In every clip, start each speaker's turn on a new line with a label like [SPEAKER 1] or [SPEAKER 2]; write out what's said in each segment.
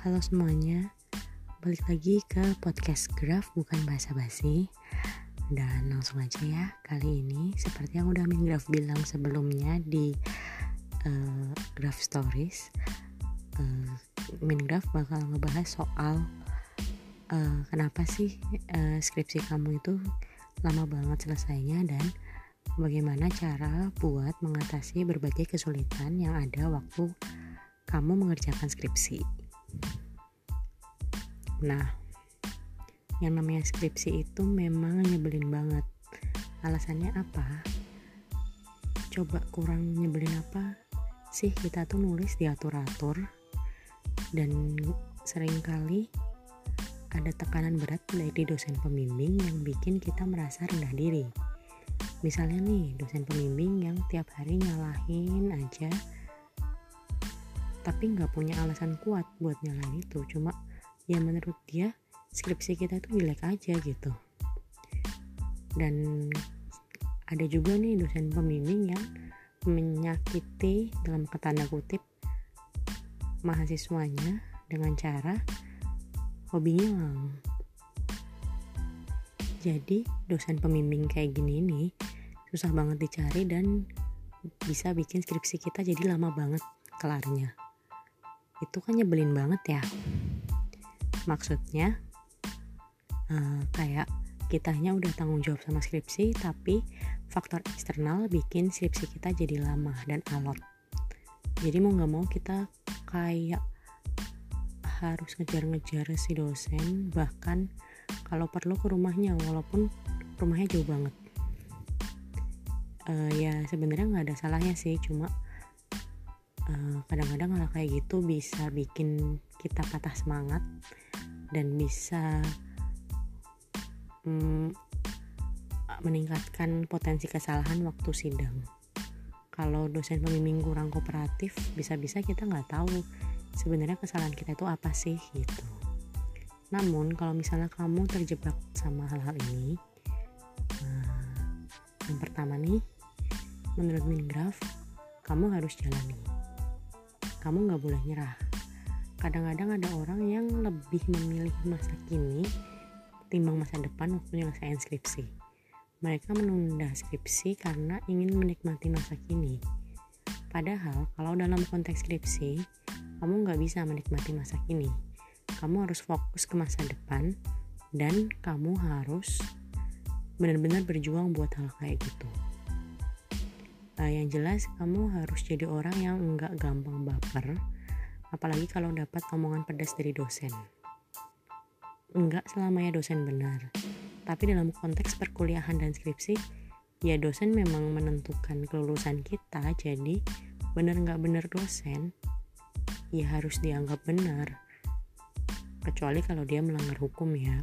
[SPEAKER 1] Halo semuanya, balik lagi ke podcast Graf bukan bahasa basi Dan langsung aja ya, kali ini seperti yang udah Min Graf bilang sebelumnya di uh, Graf Stories uh, Min Graf bakal ngebahas soal uh, kenapa sih uh, skripsi kamu itu lama banget selesainya dan bagaimana cara buat mengatasi berbagai kesulitan yang ada waktu kamu mengerjakan skripsi. Nah, yang namanya skripsi itu memang nyebelin banget. Alasannya apa? Coba kurang nyebelin apa sih kita tuh nulis diatur-atur dan sering kali ada tekanan berat dari dosen pembimbing yang bikin kita merasa rendah diri. Misalnya nih, dosen pembimbing yang tiap hari nyalahin aja tapi nggak punya alasan kuat buat nyalahin itu. Cuma ya menurut dia skripsi kita itu jelek aja gitu. Dan ada juga nih dosen pembimbing yang menyakiti dalam tanda kutip mahasiswanya dengan cara hobinya jadi dosen pembimbing kayak gini nih susah banget dicari dan bisa bikin skripsi kita jadi lama banget kelarnya itu kan nyebelin banget ya. Maksudnya uh, kayak kitanya udah tanggung jawab sama skripsi tapi faktor eksternal bikin skripsi kita jadi lama dan alot. Jadi mau nggak mau kita kayak harus ngejar-ngejar si dosen bahkan kalau perlu ke rumahnya walaupun rumahnya jauh banget. Uh, ya sebenarnya nggak ada salahnya sih cuma kadang-kadang uh, hal kayak gitu bisa bikin kita patah semangat dan bisa mm, meningkatkan potensi kesalahan waktu sidang. Kalau dosen pembimbing kurang kooperatif, bisa-bisa kita nggak tahu sebenarnya kesalahan kita itu apa sih gitu. Namun kalau misalnya kamu terjebak sama hal-hal ini, nah, yang pertama nih, menurut Mingraf, kamu harus jalani. Kamu nggak boleh nyerah. Kadang-kadang ada orang yang lebih memilih masa kini timbang masa depan waktu nyelesain skripsi. Mereka menunda skripsi karena ingin menikmati masa kini. Padahal kalau dalam konteks skripsi kamu nggak bisa menikmati masa kini. Kamu harus fokus ke masa depan dan kamu harus benar-benar berjuang buat hal kayak gitu uh, yang jelas kamu harus jadi orang yang nggak gampang baper apalagi kalau dapat omongan pedas dari dosen. Enggak selamanya dosen benar, tapi dalam konteks perkuliahan dan skripsi, ya dosen memang menentukan kelulusan kita, jadi benar nggak benar dosen, ya harus dianggap benar. Kecuali kalau dia melanggar hukum ya.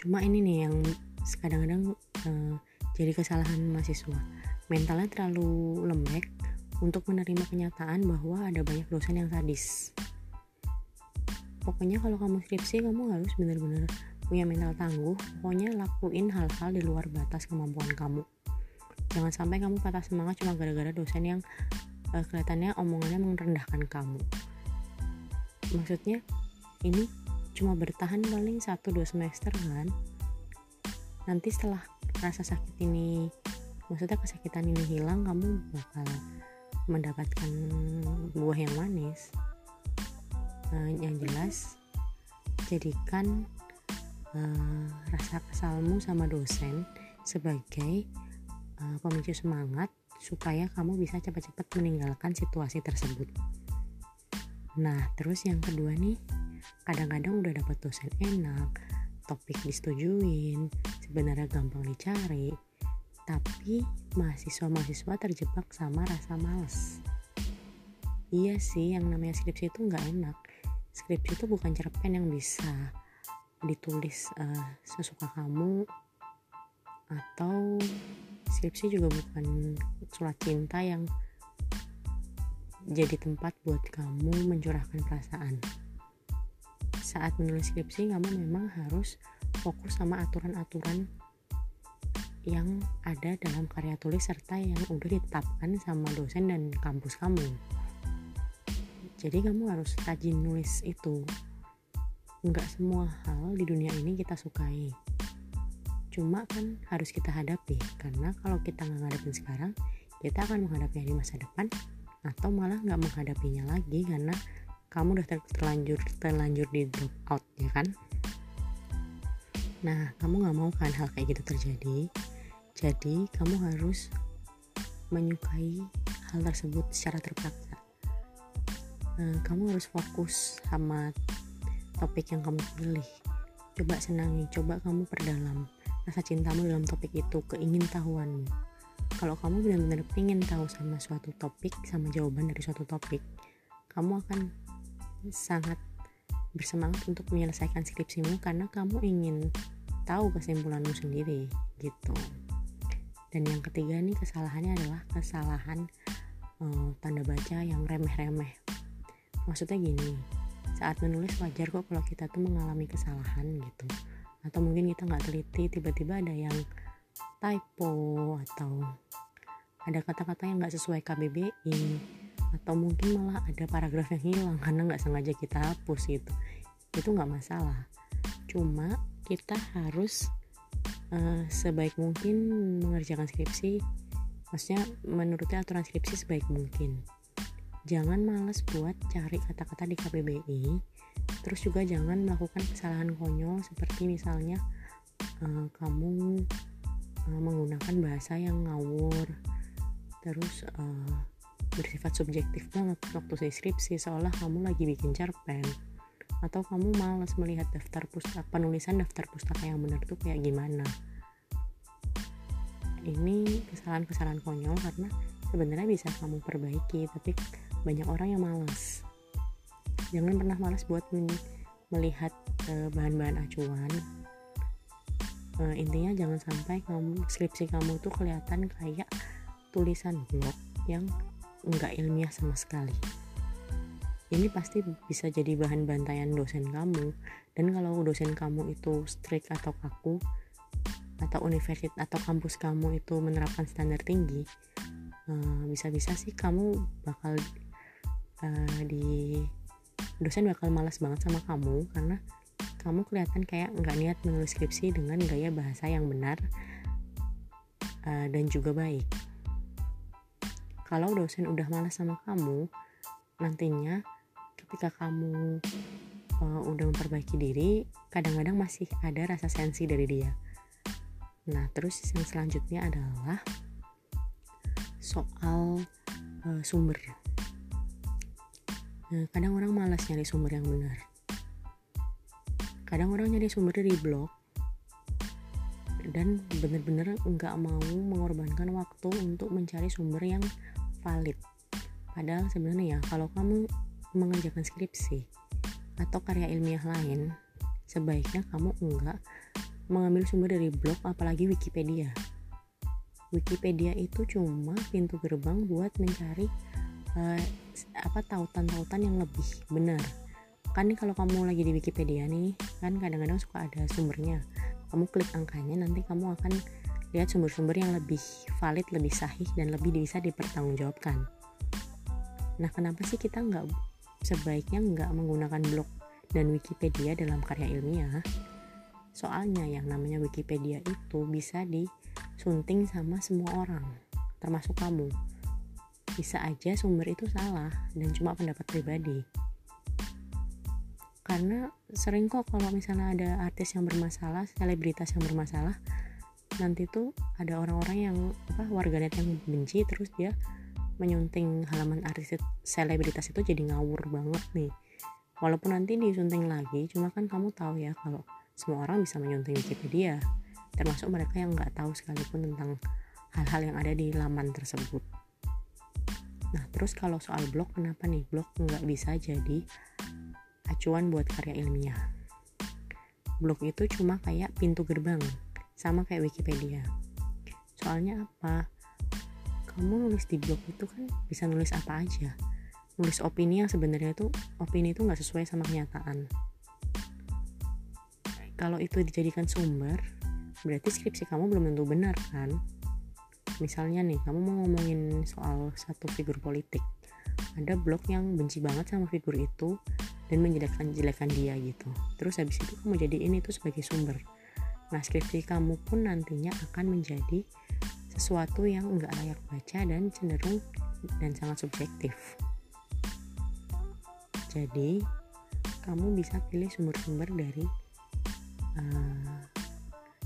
[SPEAKER 1] Cuma ini nih yang kadang-kadang uh, jadi kesalahan mahasiswa. Mentalnya terlalu lembek untuk menerima kenyataan bahwa ada banyak dosen yang sadis. Pokoknya kalau kamu skripsi kamu harus benar-benar punya mental tangguh, pokoknya lakuin hal-hal di luar batas kemampuan kamu. Jangan sampai kamu patah semangat cuma gara-gara dosen yang uh, kelihatannya omongannya merendahkan kamu. Maksudnya ini cuma bertahan paling 1-2 semester kan. Nanti setelah rasa sakit ini maksudnya kesakitan ini hilang kamu bakal mendapatkan buah yang manis uh, yang jelas jadikan uh, rasa kesalmu sama dosen sebagai uh, pemicu semangat supaya kamu bisa cepat-cepat meninggalkan situasi tersebut. Nah, terus yang kedua nih, kadang-kadang udah dapat dosen enak, topik disetujuin, sebenarnya gampang dicari, tapi mahasiswa-mahasiswa terjebak sama rasa males. Iya sih, yang namanya skripsi itu nggak enak. Skripsi itu bukan cerpen yang bisa ditulis uh, sesuka kamu atau skripsi juga bukan surat cinta yang jadi tempat buat kamu mencurahkan perasaan. Saat menulis skripsi, kamu memang harus fokus sama aturan-aturan yang ada dalam karya tulis serta yang udah ditetapkan sama dosen dan kampus kamu. jadi kamu harus rajin nulis itu. Nggak semua hal di dunia ini kita sukai. Cuma kan harus kita hadapi karena kalau kita nggak ngadepin sekarang kita akan menghadapinya di masa depan atau malah nggak menghadapinya lagi karena kamu udah terlanjur terlanjur di drop out ya kan nah kamu nggak mau kan hal kayak gitu terjadi? Jadi kamu harus menyukai hal tersebut secara terpaksa. Nah, kamu harus fokus sama topik yang kamu pilih. Coba senangi coba kamu perdalam rasa cintamu dalam topik itu keingintahuanmu kalau kamu benar-benar ingin tahu sama suatu topik sama jawaban dari suatu topik kamu akan sangat bersemangat untuk menyelesaikan skripsimu karena kamu ingin tahu kesimpulanmu sendiri gitu. Dan yang ketiga nih kesalahannya adalah kesalahan uh, tanda baca yang remeh-remeh. Maksudnya gini saat menulis wajar kok kalau kita tuh mengalami kesalahan gitu. Atau mungkin kita nggak teliti tiba-tiba ada yang typo atau ada kata-kata yang nggak sesuai KBBI atau mungkin malah ada paragraf yang hilang karena nggak sengaja kita hapus gitu. Itu nggak masalah. Cuma kita harus uh, sebaik mungkin mengerjakan skripsi. Maksudnya menurutnya aturan skripsi sebaik mungkin. Jangan males buat cari kata-kata di KBBI terus juga jangan melakukan kesalahan konyol seperti misalnya uh, kamu uh, menggunakan bahasa yang ngawur. Terus uh, bersifat subjektif banget waktu skripsi seolah kamu lagi bikin cerpen atau kamu malas melihat daftar pustaka penulisan daftar pustaka yang benar tuh kayak gimana? Ini kesalahan-kesalahan konyol karena sebenarnya bisa kamu perbaiki tapi banyak orang yang malas jangan pernah malas buat melihat uh, bahan-bahan acuan. Uh, intinya jangan sampai kamu skripsi kamu tuh kelihatan kayak tulisan blog yang enggak ilmiah sama sekali ini pasti bisa jadi bahan bantaian dosen kamu dan kalau dosen kamu itu strict atau kaku atau universitas atau kampus kamu itu menerapkan standar tinggi bisa-bisa uh, sih kamu bakal uh, di dosen bakal malas banget sama kamu karena kamu kelihatan kayak nggak niat menulis skripsi dengan gaya bahasa yang benar uh, dan juga baik. Kalau dosen udah malas sama kamu, nantinya ketika kamu uh, udah memperbaiki diri, kadang-kadang masih ada rasa sensi dari dia. Nah, terus yang selanjutnya adalah soal uh, sumber Nah, kadang orang malas nyari sumber yang benar. Kadang orang nyari sumber dari blog dan benar-benar nggak mau mengorbankan waktu untuk mencari sumber yang valid. Padahal sebenarnya ya kalau kamu mengerjakan skripsi atau karya ilmiah lain, sebaiknya kamu enggak mengambil sumber dari blog apalagi Wikipedia. Wikipedia itu cuma pintu gerbang buat mencari uh, apa tautan-tautan yang lebih benar. Kan nih kalau kamu lagi di Wikipedia nih kan kadang-kadang suka ada sumbernya. Kamu klik angkanya nanti kamu akan lihat sumber-sumber yang lebih valid lebih sahih dan lebih bisa dipertanggungjawabkan. Nah kenapa sih kita nggak sebaiknya nggak menggunakan blog dan Wikipedia dalam karya ilmiah. Soalnya yang namanya Wikipedia itu bisa disunting sama semua orang termasuk kamu. Bisa aja sumber itu salah dan cuma pendapat pribadi. Karena sering kok kalau misalnya ada artis yang bermasalah selebritas yang bermasalah nanti tuh ada orang-orang yang apa warganet yang benci terus dia menyunting halaman artis selebritas itu jadi ngawur banget nih walaupun nanti disunting lagi cuma kan kamu tahu ya kalau semua orang bisa menyunting Wikipedia termasuk mereka yang nggak tahu sekalipun tentang hal-hal yang ada di laman tersebut Nah, terus kalau soal blog, kenapa nih blog nggak bisa jadi acuan buat karya ilmiah? Blog itu cuma kayak pintu gerbang, sama kayak Wikipedia. Soalnya apa? Kamu nulis di blog itu kan bisa nulis apa aja. Nulis opini yang sebenarnya itu opini itu nggak sesuai sama kenyataan. Kalau itu dijadikan sumber, berarti skripsi kamu belum tentu benar kan? misalnya nih kamu mau ngomongin soal satu figur politik ada blog yang benci banget sama figur itu dan menjelekkan-jelekan dia gitu terus habis itu kamu jadiin itu sebagai sumber nah skripsi kamu pun nantinya akan menjadi sesuatu yang enggak layak baca dan cenderung dan sangat subjektif jadi kamu bisa pilih sumber-sumber dari uh,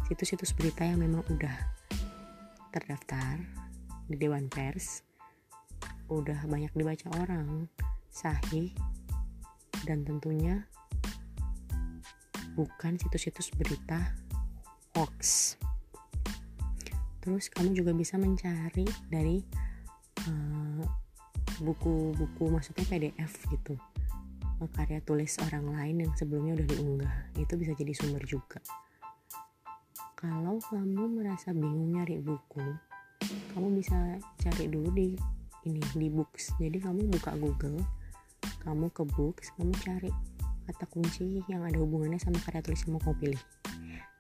[SPEAKER 1] situs-situs berita yang memang udah terdaftar di Dewan Pers udah banyak dibaca orang sahih dan tentunya bukan situs-situs berita hoax. Terus kamu juga bisa mencari dari eh, buku-buku uh, maksudnya PDF gitu uh, karya tulis orang lain yang sebelumnya udah diunggah itu bisa jadi sumber juga. Kalau kamu merasa bingung nyari buku, kamu bisa cari dulu di ini di books. Jadi kamu buka Google, kamu ke books kamu cari kata kunci yang ada hubungannya sama karya tulis yang mau kamu pilih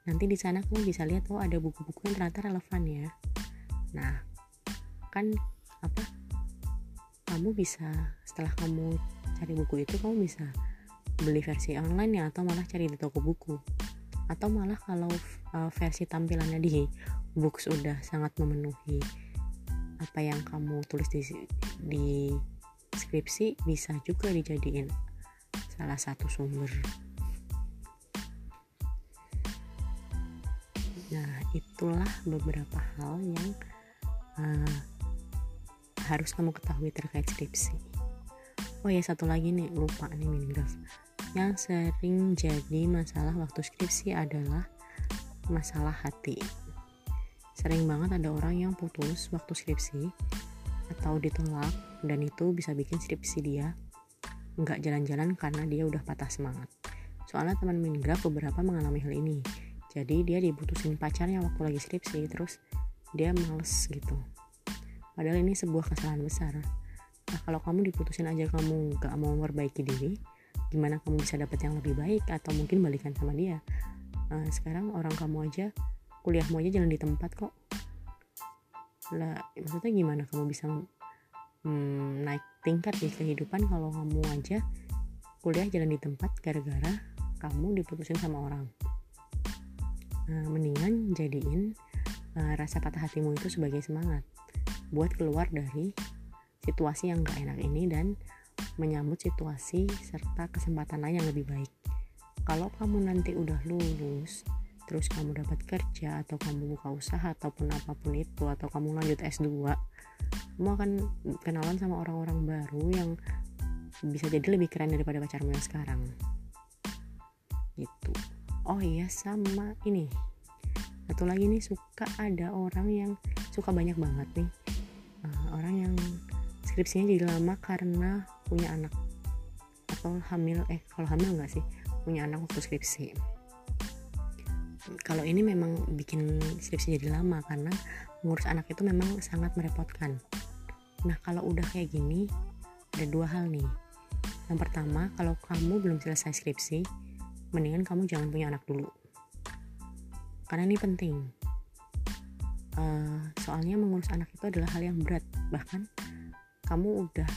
[SPEAKER 1] nanti di sana kamu bisa lihat oh ada buku-buku yang ternyata relevan ya. Nah kan apa kamu bisa setelah kamu cari buku itu kamu bisa beli versi online ya atau malah cari di toko buku. Atau malah kalau uh, versi tampilannya di books udah sangat memenuhi apa yang kamu tulis di, di skripsi bisa juga dijadiin salah satu sumber nah itulah beberapa hal yang uh, harus kamu ketahui terkait skripsi oh ya satu lagi nih lupa nih minigraf yang sering jadi masalah waktu skripsi adalah masalah hati sering banget ada orang yang putus waktu skripsi atau ditolak dan itu bisa bikin skripsi dia nggak jalan-jalan karena dia udah patah semangat. Soalnya teman Mingraf beberapa mengalami hal ini. Jadi dia diputusin pacarnya waktu lagi skripsi terus dia males gitu. Padahal ini sebuah kesalahan besar. Nah kalau kamu diputusin aja kamu gak mau memperbaiki diri, gimana kamu bisa dapat yang lebih baik atau mungkin balikan sama dia? Nah, sekarang orang kamu aja kuliahmu aja jalan di tempat kok lah maksudnya gimana kamu bisa hmm, naik tingkat di kehidupan kalau kamu aja kuliah jalan di tempat gara-gara kamu diputusin sama orang nah, mendingan jadiin uh, rasa patah hatimu itu sebagai semangat buat keluar dari situasi yang gak enak ini dan menyambut situasi serta kesempatan lain yang lebih baik. Kalau kamu nanti udah lulus terus kamu dapat kerja atau kamu buka usaha ataupun apa pun itu atau kamu lanjut S2 kamu akan kenalan sama orang-orang baru yang bisa jadi lebih keren daripada pacarmu yang sekarang. Gitu oh iya sama. Ini. Satu lagi nih suka ada orang yang suka banyak banget nih. Uh, orang yang skripsinya jadi lama karena punya anak. Atau hamil eh kalau hamil nggak sih? Punya anak waktu skripsi. Kalau ini memang bikin skripsi jadi lama karena ngurus anak itu memang sangat merepotkan. Nah kalau udah kayak gini ada dua hal nih. Yang pertama kalau kamu belum selesai skripsi mendingan kamu jangan punya anak dulu. Karena ini penting. Uh, soalnya mengurus anak itu adalah hal yang berat. Bahkan kamu udah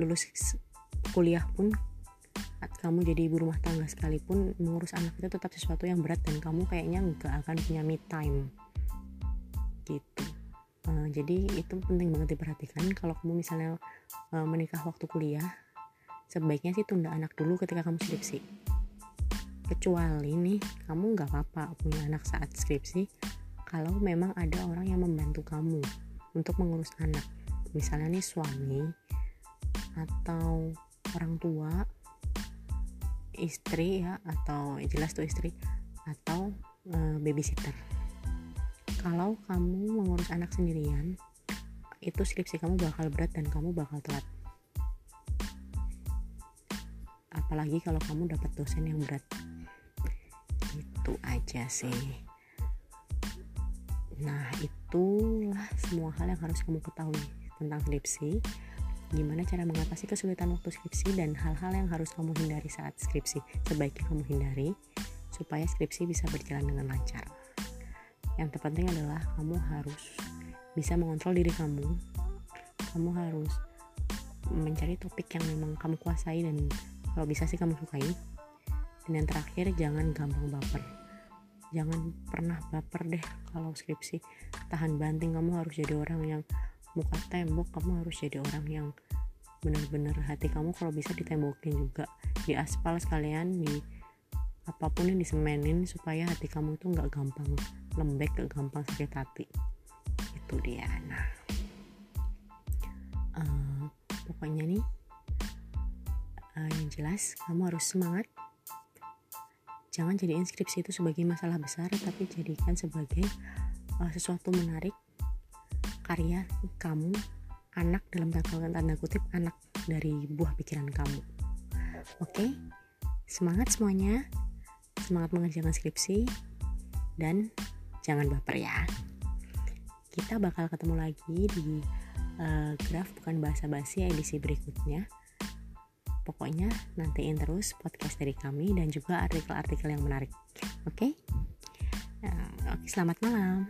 [SPEAKER 1] lulus kuliah pun kamu jadi ibu rumah tangga sekalipun mengurus anak itu tetap sesuatu yang berat dan kamu kayaknya nggak akan punya me time. Gitu. Uh, jadi itu penting banget diperhatikan. Kalau kamu misalnya uh, menikah waktu kuliah sebaiknya sih tunda anak dulu ketika kamu skripsi. Kecuali nih kamu nggak apa-apa punya anak saat skripsi kalau memang ada orang yang membantu kamu untuk mengurus anak. Misalnya nih suami atau orang tua istri ya atau jelas tuh istri atau e, babysitter. Kalau kamu mengurus anak sendirian itu skripsi kamu bakal berat dan kamu bakal telat apalagi kalau kamu dapat dosen yang berat. Itu aja sih. Nah itulah semua hal yang harus kamu ketahui tentang skripsi. Gimana cara mengatasi kesulitan waktu skripsi dan hal-hal yang harus kamu hindari saat skripsi sebaiknya kamu hindari supaya skripsi bisa berjalan dengan lancar. Yang terpenting adalah kamu harus bisa mengontrol diri kamu. Kamu harus mencari topik yang memang kamu kuasai dan kalau bisa sih kamu sukai. Dan yang terakhir jangan gampang baper. Jangan pernah baper deh kalau skripsi. Tahan banting kamu harus jadi orang yang muka tembok kamu harus jadi orang yang benar-benar hati kamu kalau bisa ditembokin juga. Di aspal sekalian di apa pun yang disemenin supaya hati kamu itu nggak gampang lembek gak gampang sakit hati. Itu dia. Nah uh, pokoknya nih uh, yang jelas kamu harus semangat. Jangan jadi inskripsi itu sebagai masalah besar tapi jadikan sebagai uh, sesuatu menarik karya kamu anak dalam tanda kutip anak dari buah pikiran kamu. Oke? Okay? semangat semuanya. Semangat mengerjakan skripsi. Dan jangan baper ya. Kita bakal ketemu lagi di uh, graf bukan bahasa basi edisi berikutnya pokoknya nantiin terus podcast dari kami dan juga artikel-artikel yang menarik oke okay? uh, oke okay, selamat malam